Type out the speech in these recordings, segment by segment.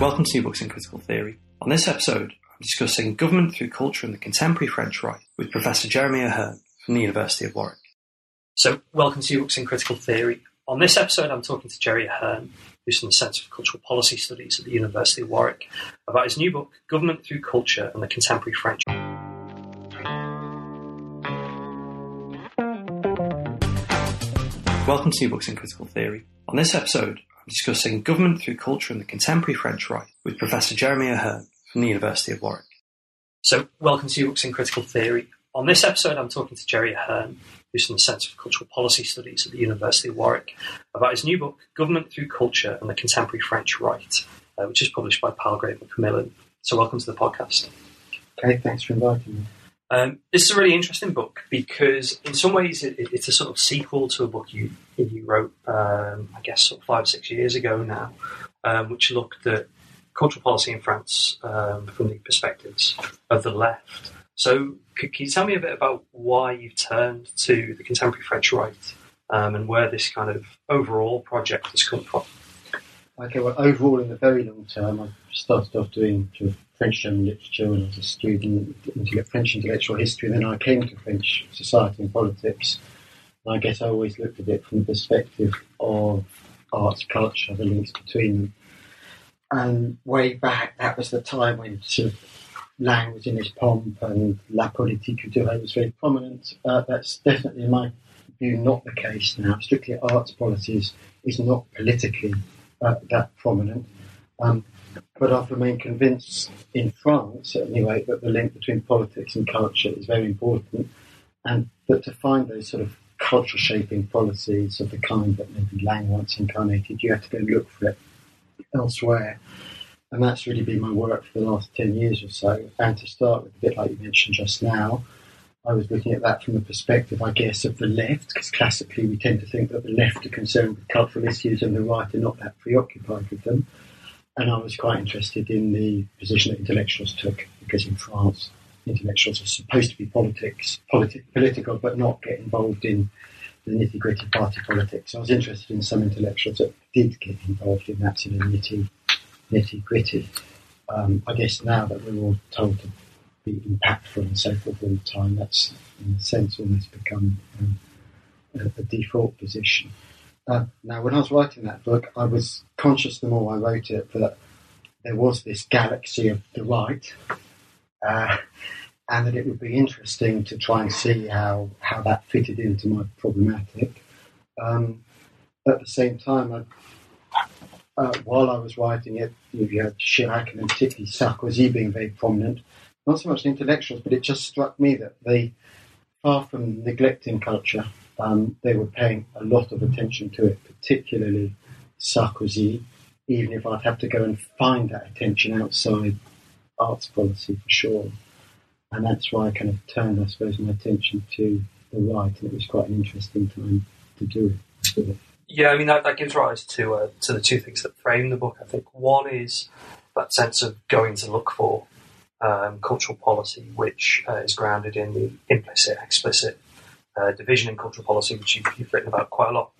Welcome to New Books in Critical Theory. On this episode, I'm discussing government through culture in the contemporary French right with Professor Jeremy Ahearne from the University of Warwick. So, welcome to New Books in Critical Theory. On this episode, I'm talking to Jerry Ahearne, who's from the Centre for Cultural Policy Studies at the University of Warwick, about his new book, Government Through Culture and the Contemporary French. Welcome to New Books in Critical Theory. On this episode, discussing government through culture in the contemporary French right with Professor Jeremy Ahearne from the University of Warwick. So, welcome to New Books in Critical Theory. On this episode, I'm talking to Jerry Ahearne, who's from the Centre for Cultural Policy Studies at the University of Warwick, about his new book, Government Through Culture and the Contemporary French Right, uh, which is published by Palgrave and Macmillan. So, welcome to the podcast. Okay, thanks for inviting me. Um, this is a really interesting book because, in some ways, it, it's a sort of sequel to a book you you wrote, um, I guess, sort of five six years ago now, um, which looked at cultural policy in France um, from the perspectives of the left. So, could, can you tell me a bit about why you've turned to the contemporary French right um, and where this kind of overall project has come from? Okay, well, overall, in the very long term, I started off doing sort of French German literature when I was a student, into French intellectual history, then I came to French society and politics. And I guess I always looked at it from the perspective of arts, culture, the links between them. And way back, that was the time when sort of Lang was in his pomp and La Politique du culturelle was very prominent. Uh, that's definitely, in my view, not the case now. Strictly arts policies is, is not politically uh, that prominent. Um, but I've remained convinced in France, anyway, that the link between politics and culture is very important, and that to find those sort of culture shaping policies of the kind that maybe Lang once incarnated, you have to go and look for it elsewhere. And that's really been my work for the last 10 years or so. And to start with, a bit like you mentioned just now, I was looking at that from the perspective, I guess, of the left, because classically we tend to think that the left are concerned with cultural issues and the right are not that preoccupied with them. And I was quite interested in the position that intellectuals took, because in France, intellectuals are supposed to be politics, politi- political, but not get involved in the nitty gritty party politics. I was interested in some intellectuals that did get involved in that sort of nitty nitty gritty. Um, I guess now that we're all told to be impactful and so forth all the time, that's in a sense almost become um, a, a default position. Uh, now, when I was writing that book, I was conscious the more I wrote it that there was this galaxy of delight, uh, and that it would be interesting to try and see how, how that fitted into my problematic. Um, at the same time, I, uh, while I was writing it, you had Chirac and particularly Sarkozy being very prominent. Not so much the intellectuals, but it just struck me that they, far from neglecting culture, um, they were paying a lot of attention to it, particularly Sarkozy, even if I'd have to go and find that attention outside arts policy for sure. And that's why I kind of turned, I suppose, my attention to the right, and it was quite an interesting time to do it. Yeah, I mean that, that gives rise to uh, to the two things that frame the book. I think one is that sense of going to look for um, cultural policy, which uh, is grounded in the implicit, explicit uh, division in cultural policy, which you've, you've, written about quite a lot.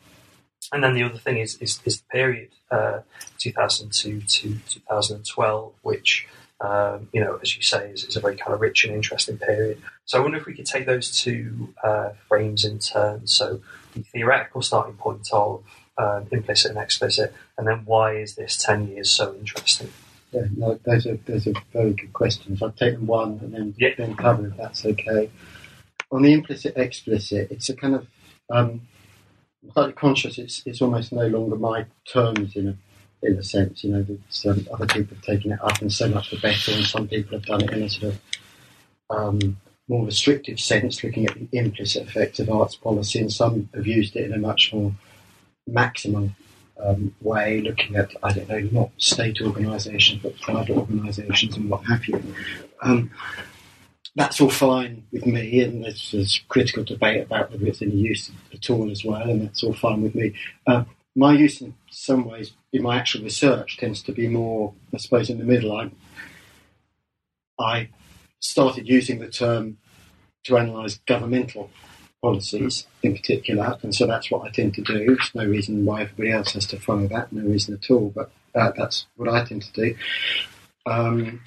And then the other thing is is, is the period, uh, 2002 to 2012, which um, you know, as you say, is, is, a very kind of rich and interesting period. So I wonder if we could take those two uh, frames in turn. So the theoretical starting point of um, implicit and explicit, and then why is this 10 years so interesting? Yeah, no, those are, those are very good questions. I'll take them one and then, yeah. then cover if that's okay on the implicit explicit, it's a kind of um, slightly conscious. It's it's almost no longer my terms in a in a sense. You know, um, other people have taken it up, and so much the better. And some people have done it in a sort of um, more restrictive sense, looking at the implicit effects of arts policy, and some have used it in a much more maximal um, way, looking at, I don't know, not state organisations, but private organisations and what have you. Um, that's all fine with me, and there's, there's, critical debate about whether it's any use at all as well, and that's all fine with me. Uh, my use, in some ways, in my actual research, tends to be more, I suppose, in the middle. I, I started using the term to analyse governmental policies in particular, and so that's what I tend to do. There's no reason why everybody else has to follow that, no reason at all, but uh, that's what I tend to do. Um,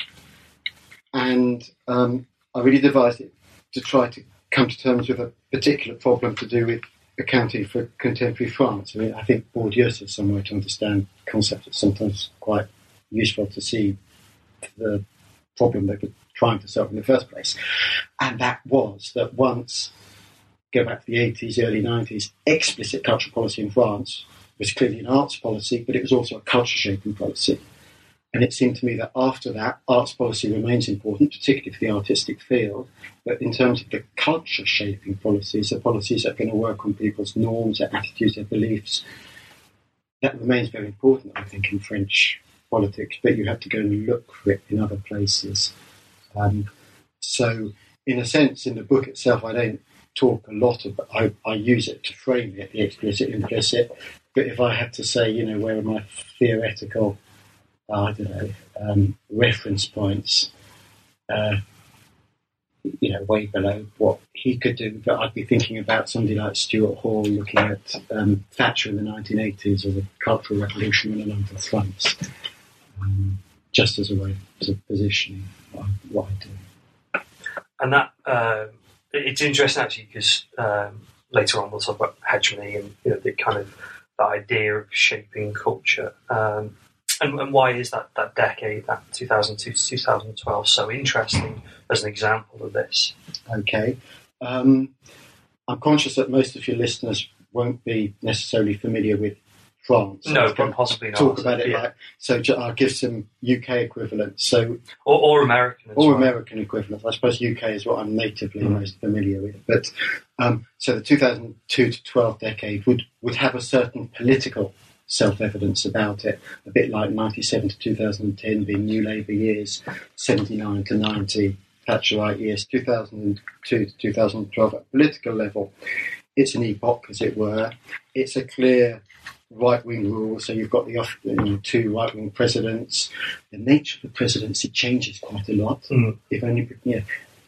and um, I really devised it to try to come to terms with a particular problem to do with accounting for contemporary France. I mean, I think Bourdieu says some way to understand concepts that's sometimes quite useful to see the problem they were trying to solve in the first place. And that was that once go back to the 80s, early 90s, explicit cultural policy in France was clearly an arts policy, but it was also a culture shaping policy. And it seemed to me that after that, arts policy remains important, particularly for the artistic field. But in terms of the culture shaping policies, the policies that are going to work on people's norms, their attitudes, their beliefs, that remains very important, I think, in French politics. But you have to go and look for it in other places. Um, so, in a sense, in the book itself, I don't talk a lot about. I, I use it to frame it, the explicit, implicit. But if I had to say, you know, where are my theoretical, I don't know, um, reference points, uh, you know, way below what he could do. But I'd be thinking about somebody like Stuart Hall looking at um, Thatcher in the 1980s or the Cultural Revolution on a number of fronts, um, just as a way of positioning what I, do. And that um, it's interesting actually because um, later on we'll talk about hegemony and you know the kind of the idea of shaping culture. Um, and, and, why is that, that decade, that 2002 to 2012, so interesting as an example of this? Okay. Um, I'm conscious that most of your listeners won't be necessarily familiar with France. No, but possibly not. Talk about it yeah. like so. I'll give some UK equivalents. So or, or American, or. American equivalents. I suppose UK is what I'm natively mm. most familiar with. But um, so the 2002 to 12 decade would would have a certain political self-evidence about it, a bit like 97 to 2010 being New Labour years, 79 to 90 Thatcherite years, 2002 to 2012 at political level. It's an epoch, as it were. It's a clear right wing rule. So you've got the you know, two right wing presidents. The nature of the presidency changes quite a lot. Mm. If only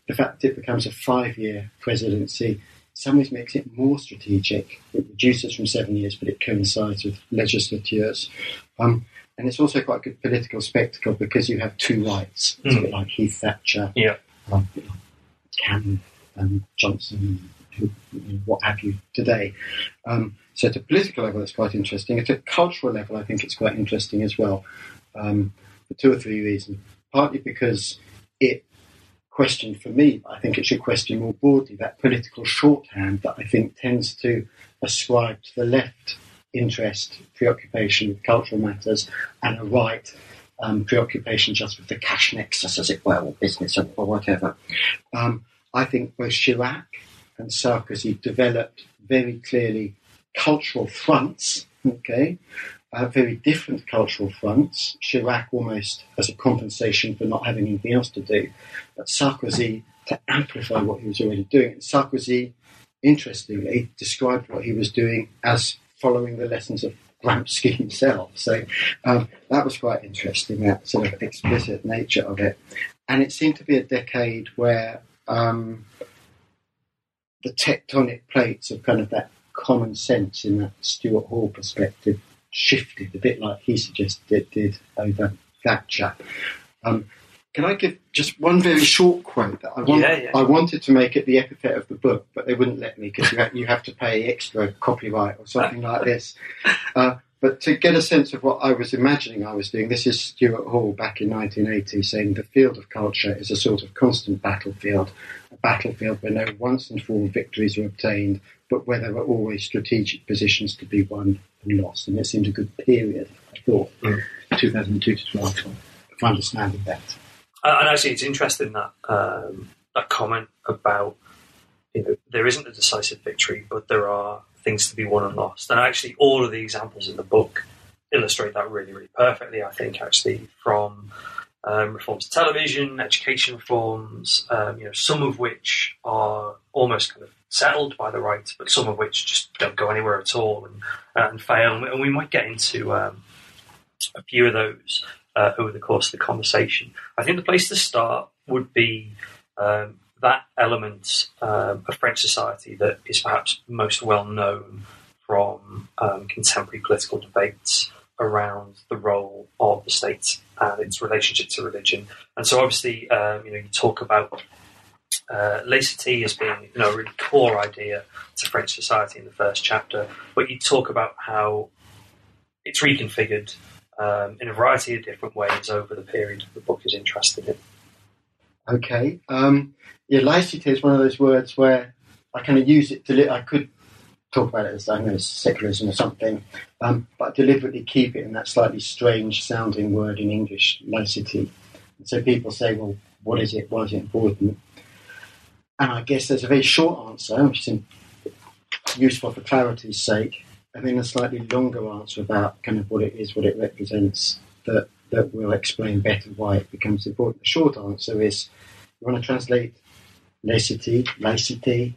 the fact it becomes a five year presidency, some ways makes it more strategic. It reduces from seven years, but it coincides with legislatures. Um, and it's also quite a good political spectacle because you have two rights. It's mm. a bit like Heath Thatcher, yeah. um, Cam um, Johnson, who, what have you today. Um, so at a political level, it's quite interesting. At a cultural level, I think it's quite interesting as well, um, for two or three reasons. Partly because it questioned for me, I think it should question more broadly that political shorthand that I think tends to ascribe to the left interest, preoccupation with cultural matters, and a right um, preoccupation just with the cash nexus, as it were, or business or, or whatever. Um, I think both Chirac and Sarkozy developed very clearly cultural fronts, okay, very different cultural fronts. Chirac almost as a compensation for not having anything else to do, but Sarkozy to amplify what he was already doing. And Sarkozy, interestingly, described what he was doing as following the lessons of Gramsci himself. So um, that was quite interesting, that sort of explicit nature of it. And it seemed to be a decade where um, the tectonic plates of kind of that common sense in that Stuart Hall perspective shifted a bit like he suggested it did over Thatcher. Um, can I give just one very short quote that I, want, yeah, yeah. I wanted to make it the epithet of the book, but they wouldn't let me because you, you, have to pay extra copyright or something like this. Uh, but to get a sense of what I was imagining I was doing, this is Stuart Hall back in 1980 saying the field of culture is a sort of constant battlefield, a battlefield where no once and for all victories are obtained, but where there are always strategic positions to be won and lost. And it seemed a good period, I thought, mm. 2002 to 12 for understanding that. And actually, it's interesting that um, that comment about you know there isn't a decisive victory, but there are things to be won and lost. And actually, all of the examples in the book illustrate that really, really perfectly. I think actually from um, reforms to television, education reforms, um, you know, some of which are almost kind of settled by the right, but some of which just don't go anywhere at all and, and fail. And we might get into um, a few of those uh, over the course of the conversation. I think the place to start would be um, that element um, of French society that is perhaps most well known from um, contemporary political debates around the role of the state and its relationship to religion. And so, obviously, um, you know, you talk about uh, laicity as being you know, a really core idea to French society in the first chapter, but you talk about how it's reconfigured um, in a variety of different ways over the period the book is interested in. Okay. Um, yeah, laicity is one of those words where I kind of use it. Deli- I could talk about it as I know secularism or something, um, but I deliberately keep it in that slightly strange sounding word in English, laicity. And so people say, well, what is it? Why is it important? And I guess there's a very short answer, which is useful for clarity's sake, and then a slightly longer answer about kind of what it is, what it represents, that, that will explain better why it becomes important. The short answer is you want to translate laicity, laicity,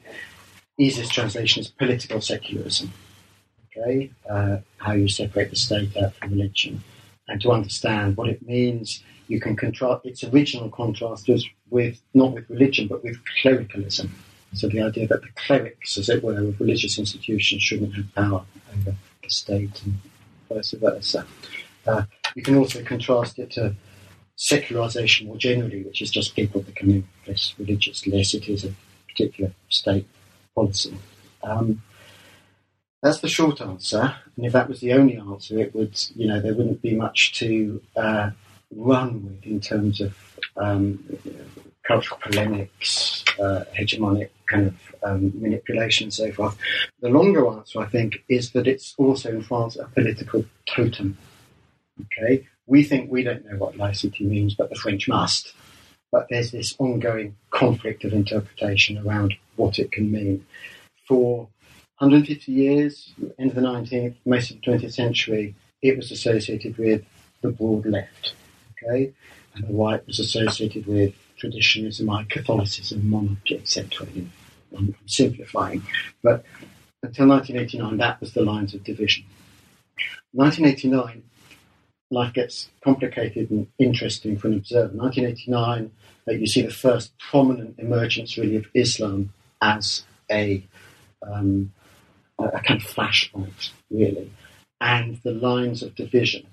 easiest translation is political secularism. Okay, uh, how you separate the state out from religion, and to understand what it means, you can contrast its original contrast was with not with religion but with clericalism. So the idea that the clerics, as it were, of religious institutions shouldn't have power over the state and vice versa. Uh, you can also contrast it to secularization more generally, which is just people becoming less religious, less it is a particular state policy. Um, that's the short answer, and if that was the only answer, it would, you know, there wouldn't be much to uh, run with in terms of um, cultural polemics, uh, hegemonic kind of um, manipulation, and so forth. The longer answer, I think, is that it's also in France a political totem. Okay, we think we don't know what laicity means, but the French must. But there's this ongoing conflict of interpretation around what it can mean. For 150 years, end of the 19th, most of the 20th century, it was associated with the broad left. And the white was associated with traditionalism, Catholicism, monarchy, etc. I'm simplifying, but until 1989, that was the lines of division. 1989, life gets complicated and interesting for an observer. 1989, uh, you see the first prominent emergence really of Islam as a, um, a kind of flashpoint, really, and the lines of division.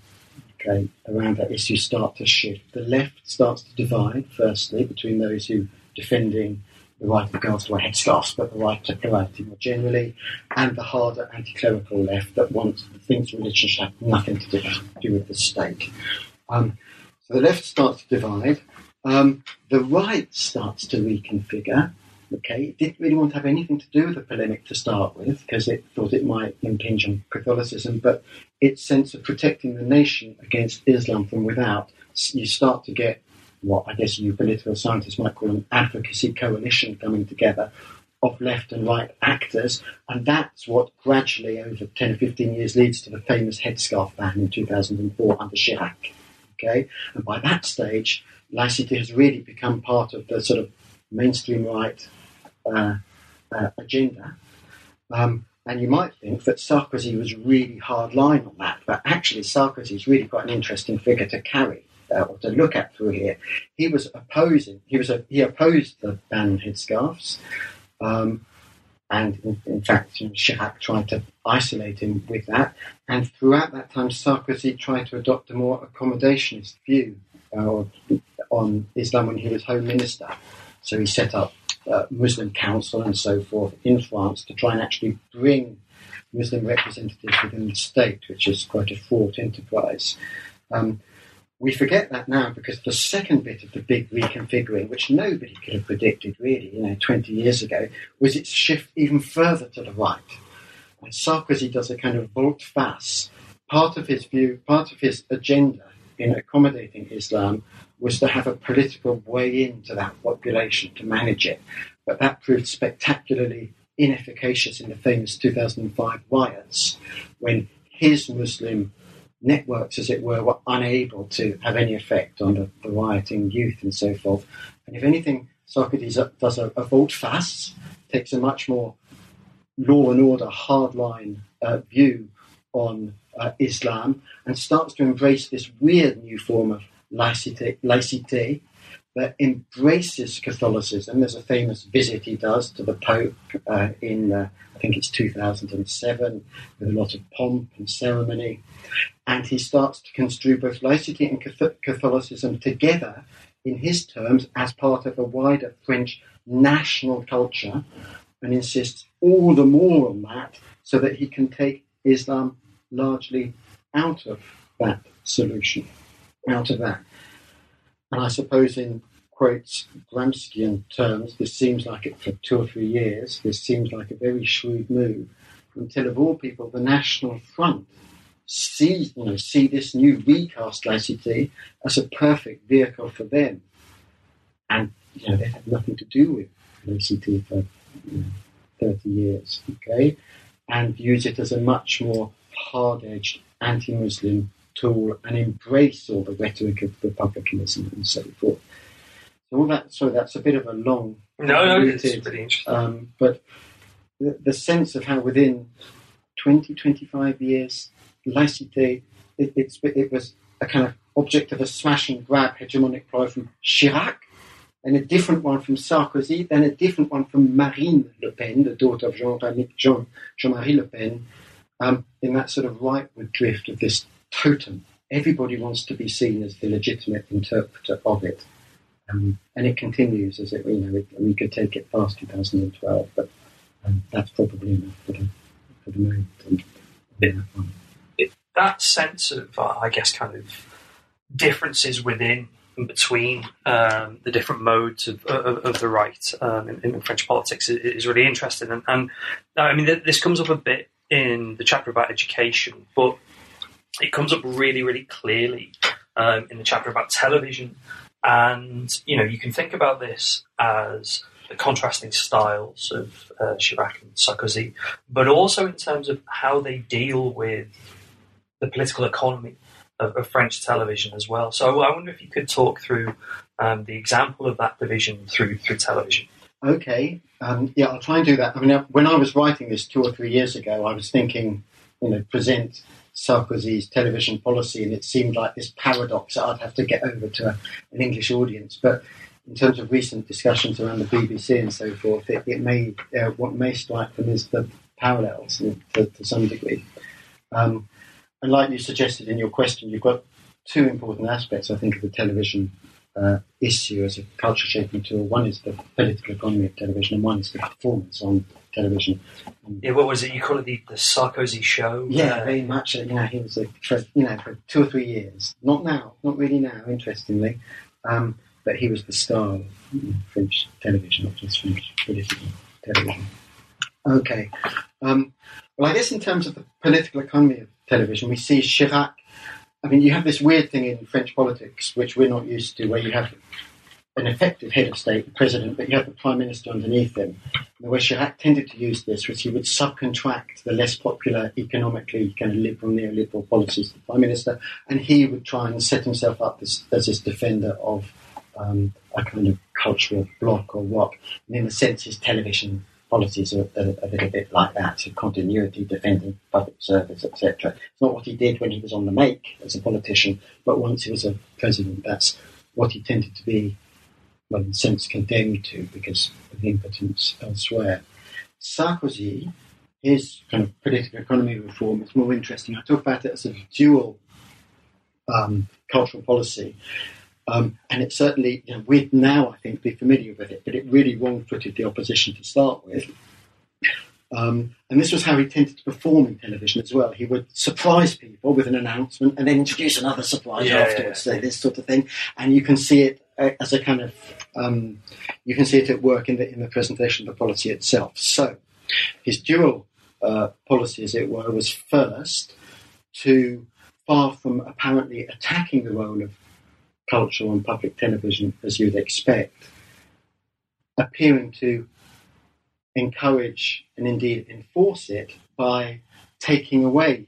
Okay, around that issue start to shift. The left starts to divide, firstly, between those who defending the right of girls to wear headscarves, but the right to plurality more generally, and the harder anti-clerical left that wants thinks religion should have nothing to do, do with the state. Um, so the left starts to divide. Um, the right starts to reconfigure. Okay, didn't really want to have anything to do with the polemic to start with because it thought it might impinge on Catholicism, but its sense of protecting the nation against Islam from without, you start to get what I guess you political scientists might call an advocacy coalition coming together of left and right actors, and that's what gradually, over 10 or 15 years, leads to the famous headscarf ban in 2004 under Chirac. Okay, and by that stage, laicity has really become part of the sort of mainstream right uh, uh, agenda. Um, and you might think that Sarkozy was really hard line on that, but actually Sarkozy is really quite an interesting figure to carry uh, or to look at through here. He was opposing. He was a, he opposed the ban on headscarves, um, and in, in fact, Chirac tried to isolate him with that. And throughout that time, Sarkozy tried to adopt a more accommodationist view uh, on Islam when he was Home Minister. So he set up uh, Muslim Council and so forth in France to try and actually bring Muslim representatives within the state, which is quite a fraught enterprise. Um, we forget that now because the second bit of the big reconfiguring, which nobody could have predicted really, you know, 20 years ago, was its shift even further to the right. And Sarkozy does a kind of volte-face. Part of his view, part of his agenda in accommodating Islam was to have a political way into that population to manage it. But that proved spectacularly inefficacious in the famous 2005 riots when his Muslim networks, as it were, were unable to have any effect on the, the rioting youth and so forth. And if anything, Sarkozy does a, a volte-face, takes a much more law and order, hardline uh, view on uh, Islam, and starts to embrace this weird new form of laicite, that embraces Catholicism. There's a famous visit he does to the Pope uh, in, uh, I think it's 2007, with a lot of pomp and ceremony. And he starts to construe both laicity and Catholicism together, in his terms, as part of a wider French national culture, and insists all the more on that so that he can take Islam largely out of that solution, out of that. And I suppose in quotes Gramscian terms, this seems like it for two or three years, this seems like a very shrewd move until of all people the National Front see you know see this new recast laicite as a perfect vehicle for them. And you know they had nothing to do with laicite for you know, 30 years, okay? And use it as a much more hard-edged anti-Muslim tool and embrace all the rhetoric of republicanism and so forth. So all that, sorry, that's a bit of a long. No, no, it's pretty interesting. Um, but the, the, sense of how within 20, 25 years, laicite, it, it was a kind of object of a smash and grab hegemonic pride from Chirac, and a different one from Sarkozy, then a different one from Marine Le Pen, the daughter of Jean-Marie Jean, Jean Le Pen, um, in that sort of rightward drift of this totem. Everybody wants to be seen as the legitimate interpreter of it. Um, and it continues as it, you know, it, we could take it past 2012, but um, that's probably enough for the, for the moment. It, it, that sense of, uh, I guess, kind of differences within and between um, the different modes of, of, of the right um, in, in, French politics is, is really interesting. And, and, I mean, this comes up a bit in the chapter about education, but it comes up really, really clearly um, in the chapter about television and, you know, you can think about this as the contrasting styles of uh, Chirac and Sarkozy, but also in terms of how they deal with the political economy of, of French television as well. So I wonder if you could talk through um, the example of that division through through television. Okay, um, yeah, I'll try and do that. I mean, when I was writing this two or three years ago, I was thinking, you know, present Sarkozy's television policy, and it seemed like this paradox that I'd have to get over to a, an English audience. But in terms of recent discussions around the BBC and so forth, it, it may uh, what may strike them is the parallels to, to some degree. Um, and like you suggested in your question, you've got two important aspects, I think, of the television uh, issue as a culture shaping tool. One is the political economy of television, and one is the performance on television. Yeah, what was it? You call it the, the Sarkozy show? Yeah, uh, very much. You know, he was a, for you know for two or three years. Not now, not really now. Interestingly, um, but he was the star of French television, not just French political television. Okay. Um, well, I guess in terms of the political economy of television, we see Chirac. I mean, you have this weird thing in French politics, which we're not used to, where you have an effective head of state, the president, but you have the prime minister underneath him. The way Chirac tended to use this was he would subcontract the less popular, economically kind of liberal, neoliberal policies to the prime minister, and he would try and set himself up as, as this defender of um, a kind of cultural block or rock. And in a sense, his television policies are, are, a little bit like that, so continuity, defending public service, etc. It's not what he did when he was on the make as a politician, but once he was a president, that's what he tended to be well, in a sense, condemned to because of impotence elsewhere. Sarkozy, his kind of political economy reform is more interesting. I talk about it as a dual um, cultural policy. Um, and it certainly, you know, we'd now, I think, be familiar with it, but it really wrong footed the opposition to start with. Um, and this was how he tended to perform in television as well. He would surprise people with an announcement and then introduce another surprise yeah, afterwards, yeah, yeah. this sort of thing. And you can see it as a kind of, um, you can see it at work in the, in the presentation of the policy itself. So his dual uh, policy, as it were, was first to, far from apparently attacking the role of cultural and public television as you'd expect, appearing to encourage and indeed enforce it by taking away,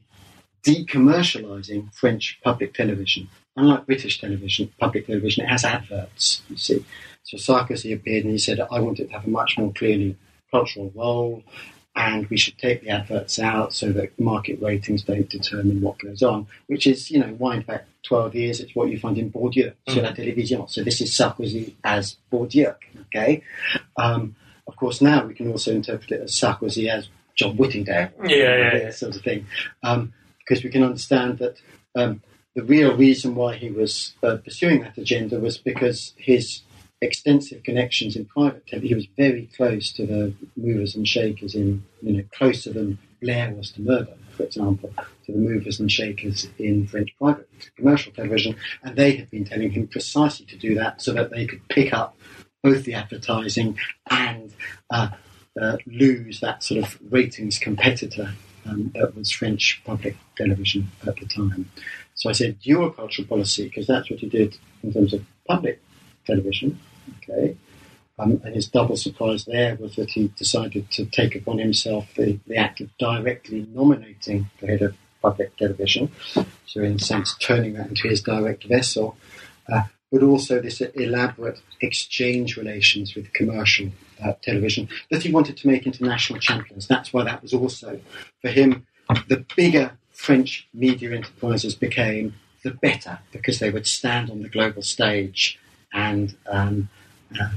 decommercializing French public television. Unlike British television, public television, it has adverts, you see. So Sarkozy appeared and he said, I want it to have a much more clearly cultural role and we should take the adverts out so that market ratings don't determine what goes on, which is, you know, wind back 12 years, it's what you find in Bourdieu, mm. sur la télévision. So this is Sarkozy as Bourdieu, okay? Um, of course, now we can also interpret it as Sarkozy as John Whittingdale, yeah, yeah, yeah. sort of thing, um, because we can understand that um, the real reason why he was uh, pursuing that agenda was because his extensive connections in private He was very close to the movers and shakers in, you know, closer than Blair was to Murdoch, for example, to the movers and shakers in French private commercial television. And they had been telling him precisely to do that so that they could pick up both the advertising and uh, uh, lose that sort of ratings competitor um, that was French public television at the time. So I said dual cultural policy because that's what he did in terms of public television Okay. Um, and his double surprise there was that he decided to take upon himself the, the act of directly nominating the head of public television, so in a sense turning that into his direct vessel, uh, but also this elaborate exchange relations with commercial uh, television that he wanted to make international champions. That's why that was also, for him, the bigger French media enterprises became, the better, because they would stand on the global stage and um, uh,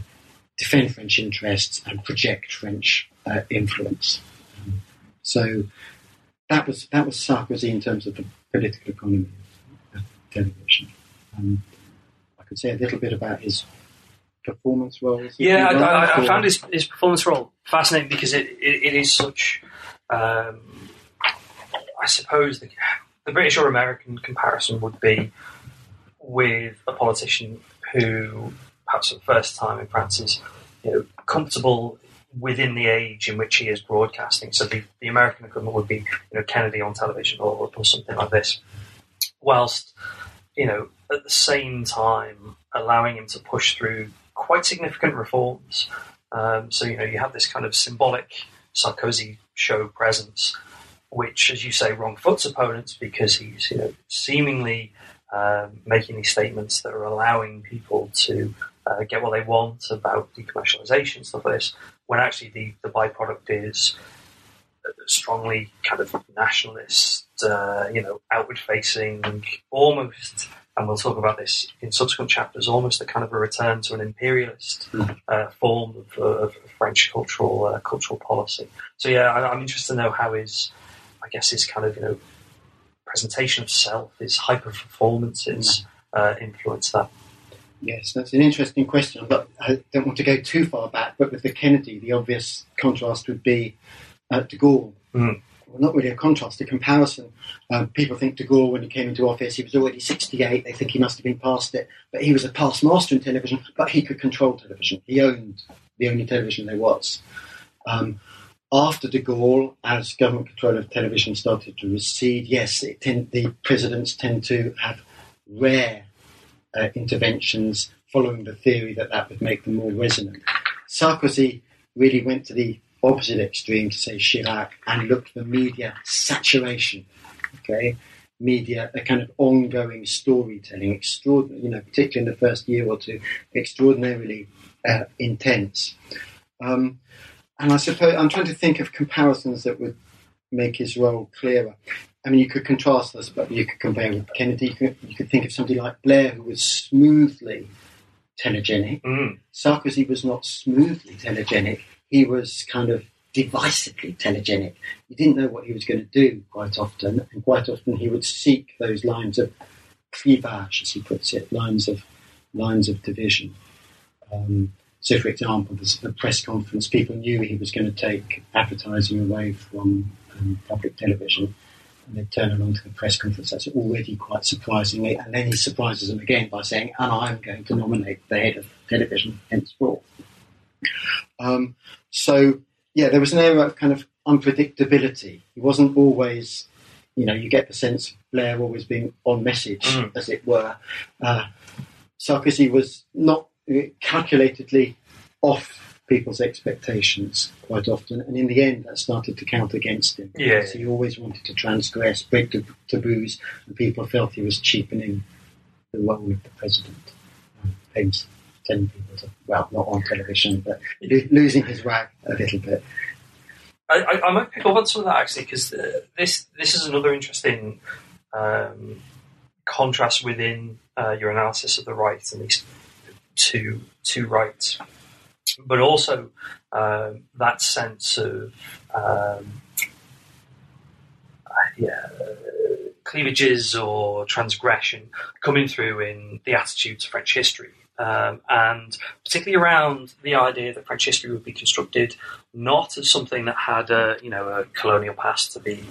defend French interests and project French uh, influence. Um, so that was that was Sarkozy in terms of the political economy of television. Um, I could say a little bit about his performance role. Yeah, I, I, I, found his, his performance role fascinating because it, it, it is such. Um, I suppose the, the British or American comparison would be with a politician who perhaps for the first time in France is you know, comfortable within the age in which he is broadcasting. So the, the American equivalent would be you know Kennedy on television or, or something like this. Whilst you know at the same time allowing him to push through quite significant reforms. Um, so you know you have this kind of symbolic Sarkozy show presence, which, as you say, wrong foots opponents because he's you know seemingly um, making these statements that are allowing people to uh, get what they want about decommercialization, stuff like this, when actually the, the byproduct is strongly kind of nationalist, uh, you know, outward facing, almost, and we'll talk about this in subsequent chapters, almost a kind of a return to an imperialist hmm. uh, form of, of, French cultural uh, cultural policy. So yeah, I, am interested to know how his, I guess, his kind of you know presentation of self, his hyper performances hmm. uh, influence that. Yes, that's an interesting question. But I don't want to go too far back, but with the Kennedy, the obvious contrast would be uh, de Gaulle. Mm. Well, not really a contrast, a comparison. Um, people think de Gaulle, when he came into office, he was already 68. They think he must have been past it. But he was a past master in television, but he could control television. He owned the only television there was. Um, after de Gaulle, as government control of television started to recede, yes, tend, the presidents tend to have rare uh, interventions following the theory that that would make them more resonant. Sarkozy really went to the opposite extreme to say Chirac and looked for media saturation. Okay, media, a kind of ongoing storytelling, extraordinary, you know, particularly in the first year or two, extraordinarily uh, intense. Um, and I suppose I'm trying to think of comparisons that would make his role clearer. I mean, you could contrast this, but you could compare with Kennedy. You could, you could think of somebody like Blair, who was smoothly telegenic. Mm. Sarkozy was not smoothly telegenic. He was kind of divisively telegenic. He didn't know what he was going to do quite often, and quite often he would seek those lines of cleavage, as he puts it, lines of lines of division. Um, so, for example, the press conference, people knew he was going to take advertising away from um, public television and they turn along to the press conference. That's already quite surprisingly. And then he surprises them again by saying, and I'm going to nominate the head of television henceforth. Um, so, yeah, there was an area of kind of unpredictability. He wasn't always, you know, you get the sense of Blair always being on message, mm. as it were. Uh, Sarkozy was not calculatedly off people's expectations quite often, and in the end, that started to count against him. Yeah. he always wanted to transgress, break the taboos, and people felt he was cheapening the role of the president. Hence, telling people to, well, not on television, but losing his rag a little bit. I, I, I might pick up on some of that actually because this this is another interesting um, contrast within uh, your analysis of the right and these two two rights, but also um, that sense of um, uh, yeah uh, cleavages or transgression coming through in the attitudes of French history. Um, and particularly around the idea that French history would be constructed not as something that had a you know a colonial past to be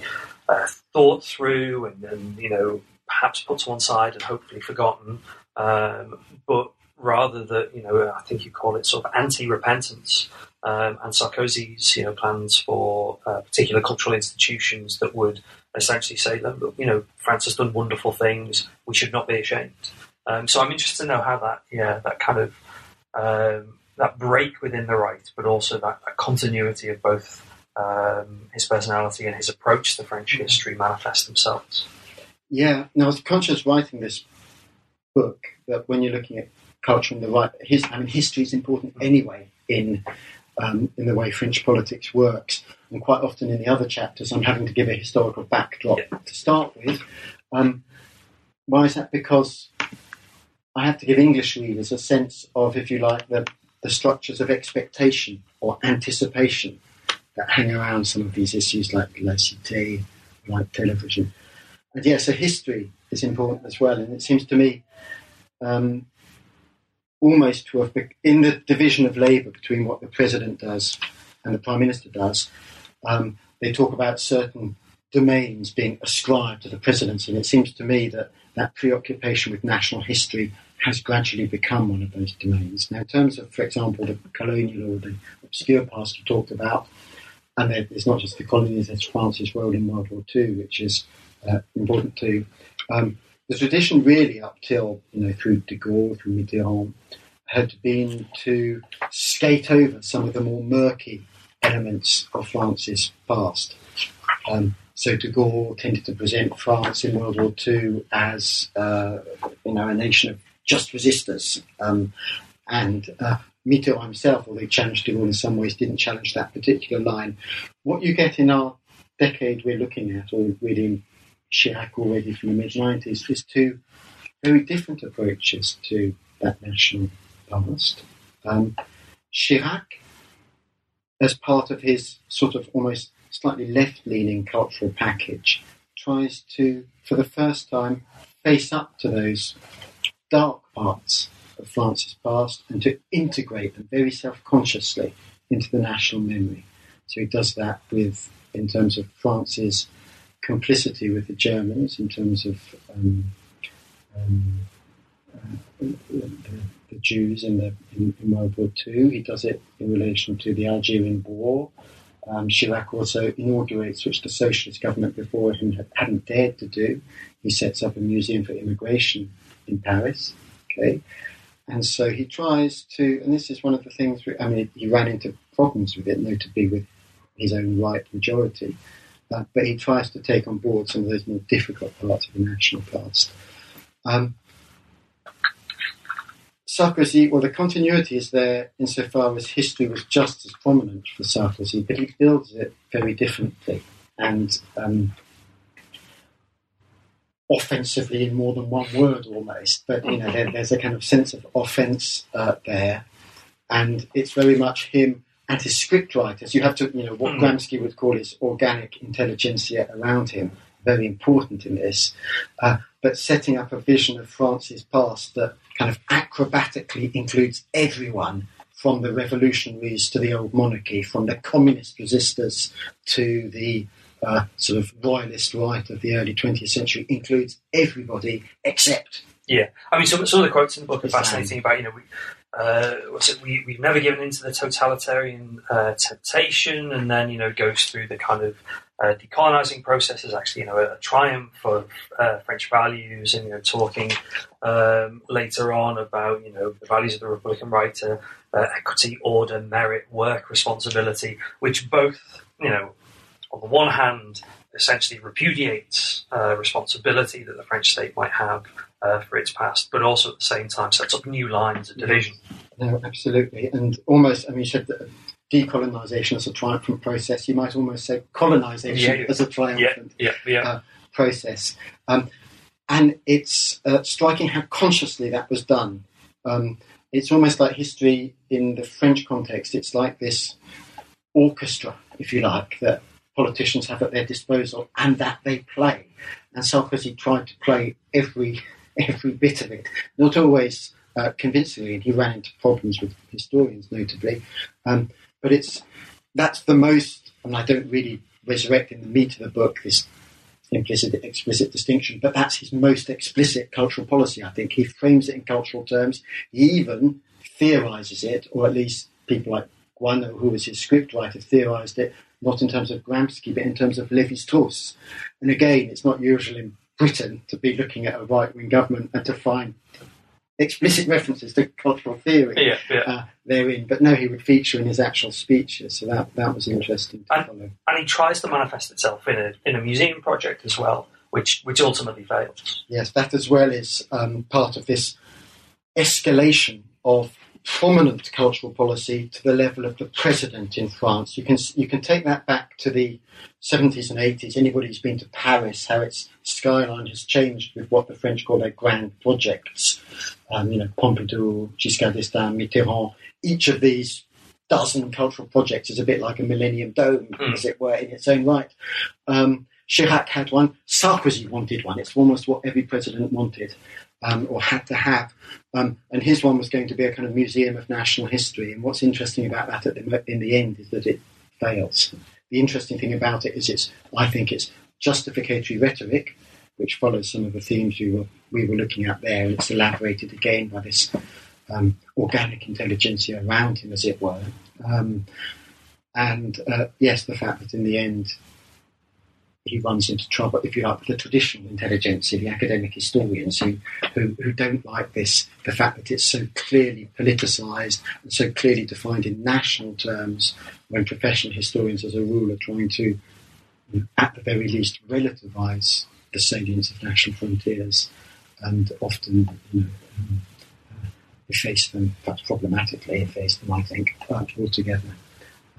uh, thought through and then you know perhaps put to one side and hopefully forgotten, um, but rather that you know I think you call it sort of anti-repentance um, and Sarkozy's you know plans for uh, particular cultural institutions that would essentially say that look, you know France has done wonderful things, we should not be ashamed. Um, so I'm interested to know how that yeah that kind of um, that break within the right, but also that, that continuity of both um, his personality and his approach to French history manifest themselves. Yeah, now I was conscious writing this book that when you're looking at culture and the right, his, I mean, history is important anyway in um, in the way French politics works, and quite often in the other chapters, I'm having to give a historical backdrop Yeah. to start with. Um, why is that? Because I have to give English readers a sense of, if you like, the, the structures of expectation or anticipation that hang around some of these issues like laicite, like television. And yeah, so history is important as well. And it seems to me um, almost to have, in the division of labour between what the president does and the prime minister does, um, they talk about certain domains being ascribed to the presidency. And it seems to me that that preoccupation with national history has gradually become one of those domains. Now, in terms of, for example, the colonial or the obscure past you talked about, and it's not just the colonies, there's France's role in World War II, which is uh, important too. Um, the tradition really up till, you know, through de Gaulle, through Mitterrand, had been to skate over some of the more murky elements of France's past. Um, so de Gaulle tended to present France in World War II as, uh, you know, a nation of just resistors. Um, and uh, Mitterrand himself, although he challenged de Gaulle in some ways, didn't challenge that particular line. What you get in our decade we're looking at, or within Chirac already from the mid 90s, is two very different approaches to that national past. Um, Chirac, as part of his sort of almost slightly left leaning cultural package, tries to, for the first time, face up to those dark parts of France's past and to integrate them very self consciously into the national memory. So he does that with, in terms of France's complicity with the Germans, in terms of um, um, uh, the, the Jews in, the, in, in World War II. He does it in relation to the Algerian War. Um, Chirac also inaugurates, which the socialist government before him had, hadn't dared to do. He sets up a museum for immigration in Paris. Okay, and so he tries to, and this is one of the things. I mean, he ran into problems with it, notably with his own right majority. Uh, but he tries to take on board some of those more difficult parts of the national past. Um, Sarkozy, well, the continuity is there insofar as history was just as prominent for Sarkozy, but he builds it very differently and um, offensively in more than one word almost. But, you know, there, there's a kind of sense of offence uh, there, and it's very much him and his script writers. You have to, you know, what Mm. Gramsci would call his organic intelligentsia around him, very important in this. Uh, but setting up a vision of France's past that kind of acrobatically includes everyone from the revolutionaries to the old monarchy, from the communist resistors to the uh, sort of royalist right of the early 20th century, includes everybody except Yeah, I mean, some, some of the quotes in the book are fascinating about you know we. Uh? We, we've never given into the totalitarian uh, temptation, and then you know goes through the kind of uh, decolonizing process is actually, you know, a, triumph of uh, French values, and you know, talking um, later on about, you know, the values of the Republican right to uh, equity, order, merit, work, responsibility, which both, you know, on the one hand, essentially repudiates uh, responsibility that the French state might have uh, for its past, but also at the same time sets up new lines of division. No, absolutely, and almost. I mean, you said that decolonization as a triumphant process. You might almost say colonization yeah, as a triumphant yeah, yeah, uh, process. Um, and it's uh, striking how consciously that was done. Um, it's almost like history in the French context. It's like this orchestra, if you like, that politicians have at their disposal and that they play. And Sarkozy tried to play every every bit of it, not always uh, convincingly, and he ran into problems with historians, notably. Um, but it's that's the most, and I don't really resurrect in the meat of the book this implicit explicit distinction, but that's his most explicit cultural policy. I think he frames it in cultural terms. He even theorizes it, or at least people like Guaino, who was his scriptwriter, theorized it not in terms of Gramsci, but in terms of Lévi-Strauss. And again, it's not usual in Britain to be looking at a right wing government and to find explicit references to cultural theory yeah, yeah. Uh, therein. But no, he would feature in his actual speeches, so that, that was interesting to and, follow. And he tries to manifest itself in a, in a museum project as well, which, which ultimately fails. Yes, that as well is um, part of this escalation of prominent cultural policy to the level of the president in France. You can you can take that back to the 70s and 80s. Anybody who's been to Paris, how its skyline has changed with what the French call their grand projects. Um, you know, Pompidou, Giscard d'Estaing, Mitterrand. Each of these dozen cultural projects is a bit like a Millennium Dome, mm. as it were, in its own right. Um, Chirac had one. Sarkozy wanted one. It's almost what every president wanted um, or had to have. Um, and his one was going to be a kind of museum of national history. And what's interesting about that the, in the end is that it fails. The interesting thing about it is it's, I think, it's justificatory rhetoric, which follows some of the themes we were, we were looking at there, and it's elaborated again by this um, organic intelligentsia around him, as it were. Um, and uh, yes, the fact that in the end he runs into trouble, if you like, with the traditional intelligentsia, the academic historians who, who, who don't like this, the fact that it's so clearly politicised and so clearly defined in national terms, when professional historians, as a rule, are trying to, at the very least, relativise the salience of national frontiers and often, you know, um, uh, efface them, perhaps problematically efface them, I think, altogether.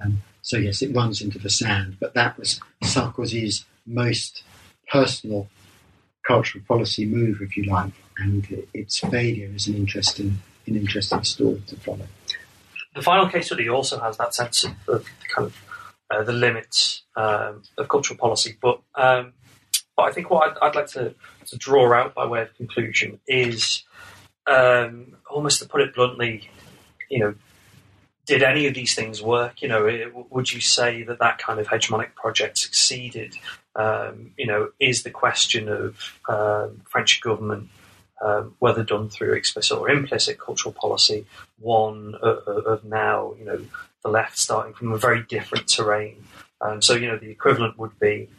Um, so yes, it runs into the sand, but that was Sarkozy's most personal cultural policy move, if you like, and its failure is an interesting, an interesting story to follow. The final case study also has that sense of, of kind of uh, the limits um, of cultural policy, but um, but I think what I'd, I'd, like to, to draw out by way of conclusion is um, almost to put it bluntly, you know, did any of these things work? You know, would you say that that kind of hegemonic project succeeded? Um, you know, is the question of um, French government, um, whether done through explicit or implicit cultural policy, one of, of, now, you know, the left starting from a very different terrain. Um, so, you know, the equivalent would be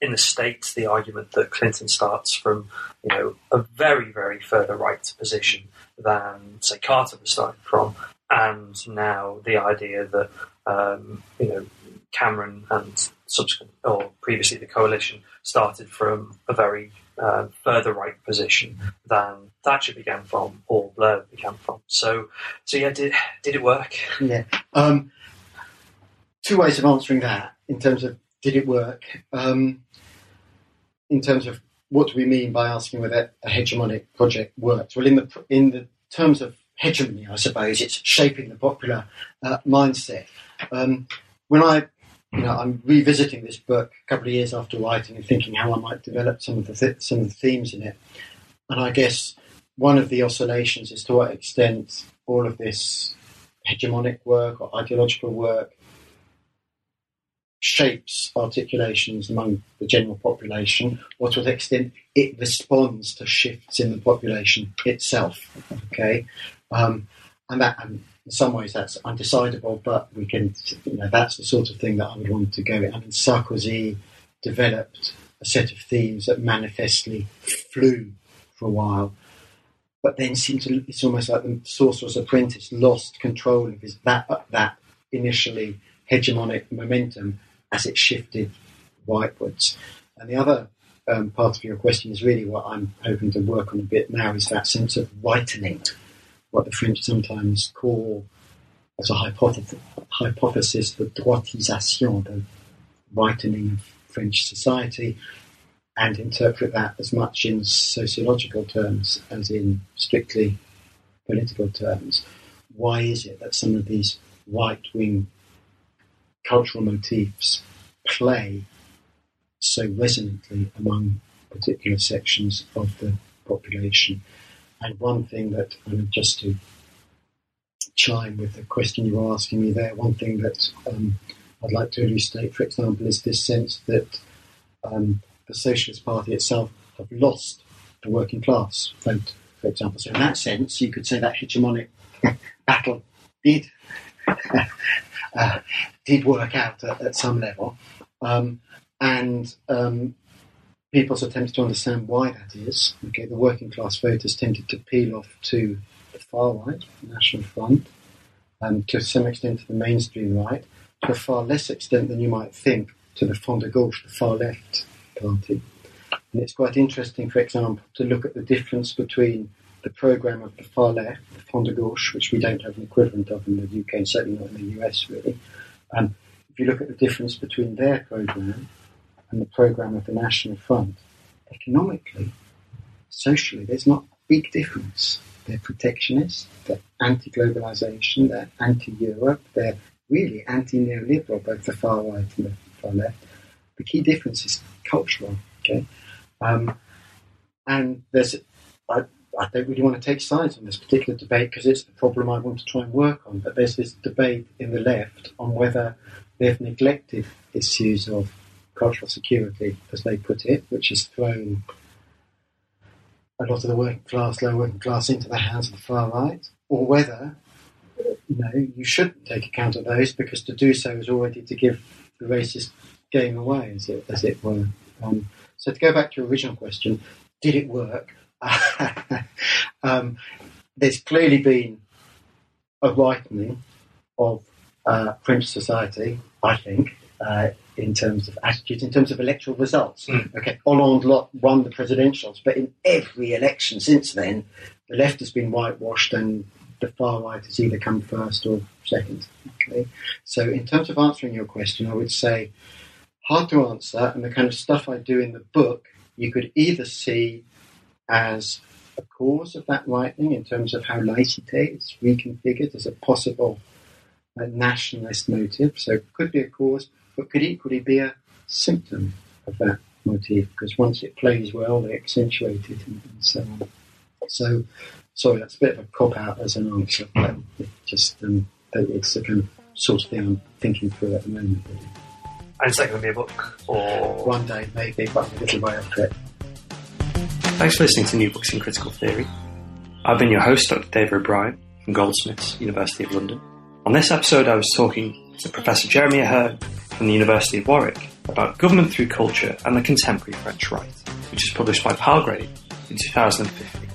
in the States, the argument that Clinton starts from, you know, a very, very further right position than, say, Carter was starting from and now the idea that um, you know Cameron and subsequent or previously the coalition started from a very uh, further right position than Thatcher began from or Blair began from. So, so yeah, did did it work? Yeah. Um, two ways of answering that in terms of did it work. Um, in terms of what do we mean by asking whether a hegemonic project works? Well, in the in the terms of hegemony, I suppose. It's shaping the popular uh, mindset. Um, when I, you know, I'm revisiting this book a couple of years after writing and thinking how I might develop some of the th- some of the themes in it, and I guess one of the oscillations is to what extent all of this hegemonic work or ideological work shapes articulations among the general population, or to what extent it responds to shifts in the population itself. Okay, um, and that, and in some ways that's undecidable, but we can, you know, that's the sort of thing that I would want to go in. I mean, Sarkozy developed a set of themes that manifestly flew for a while, but then seemed to, it's almost like the Sorcerer's Apprentice lost control of his, that, that initially hegemonic momentum as it shifted rightwards. And the other um, part of your question is really what I'm hoping to work on a bit now is that sense of whitening, what the French sometimes call as a hypothesis, hypothesis the droitisation, the whitening of French society, and interpret that as much in sociological terms as in strictly political terms. Why is it that some of these right wing cultural motifs play so resonantly among particular sections of the population. And one thing that, mean, just to chime with the question you were asking me there, one thing that um, I'd like to illustrate, for example, is this sense that um, the Socialist Party itself have lost the working class vote, for example. So in that sense, you could say that hegemonic battle did uh, did work out at, at some level. Um, and um, people's attempts to understand why that is. Okay, the working class voters tended to peel off to the far right, the National Front, and to some extent to the mainstream right, to a far less extent than you might think to the Front de Gauche, the far left party. And it's quite interesting, for example, to look at the difference between the programme of the far left, the Front de Gauche, which we don't have an equivalent of in the UK certainly not in the US really. Um, if you look at the difference between their programme and the programme of the National Front, economically, socially, there's not a big difference. They're protectionist, they're anti globalisation, they're anti Europe, they're really anti neoliberal, both the far right and the far left. The key difference is cultural, okay? Um, and there's, I, I don't really want to take sides on this particular debate because it's the problem I want to try and work on, but there's this debate in the left on whether they've neglected issues of cultural security, as they put it, which has thrown a lot of the working class, lower working class, into the hands of the far right, or whether you know you shouldn't take account of those because to do so is already to give the racist game away, as it as it were. Um, so to go back to your original question, did it work? um, there's clearly been a whitening of uh, French society, I think, uh, in terms of attitudes, in terms of electoral results. Mm. Okay, Hollande won the presidentials, but in every election since then, the left has been whitewashed and the far right has either come first or second. Okay, so in terms of answering your question, I would say hard to answer, and the kind of stuff I do in the book, you could either see as a cause of that whitening in terms of how laïcité is reconfigured as a possible a nationalist motive. So it could be a cause, but could equally be a symptom of that motif because once it plays well, they accentuate it and, and so on. So, sorry, that's a bit of a cop out as an answer, but it just um, it's the kind of sort of thing I'm thinking through at the moment. Really. And is that going to be a book, or one day maybe, but a little way off it. Thanks for listening to New Books in Critical Theory. I've been your host, Dr. Dave O'Brien from Goldsmiths, University of London. On this episode, I was talking to Professor Jeremy Ahearne from the University of Warwick about government through culture and the contemporary French right, which is published by Palgrave in 2015.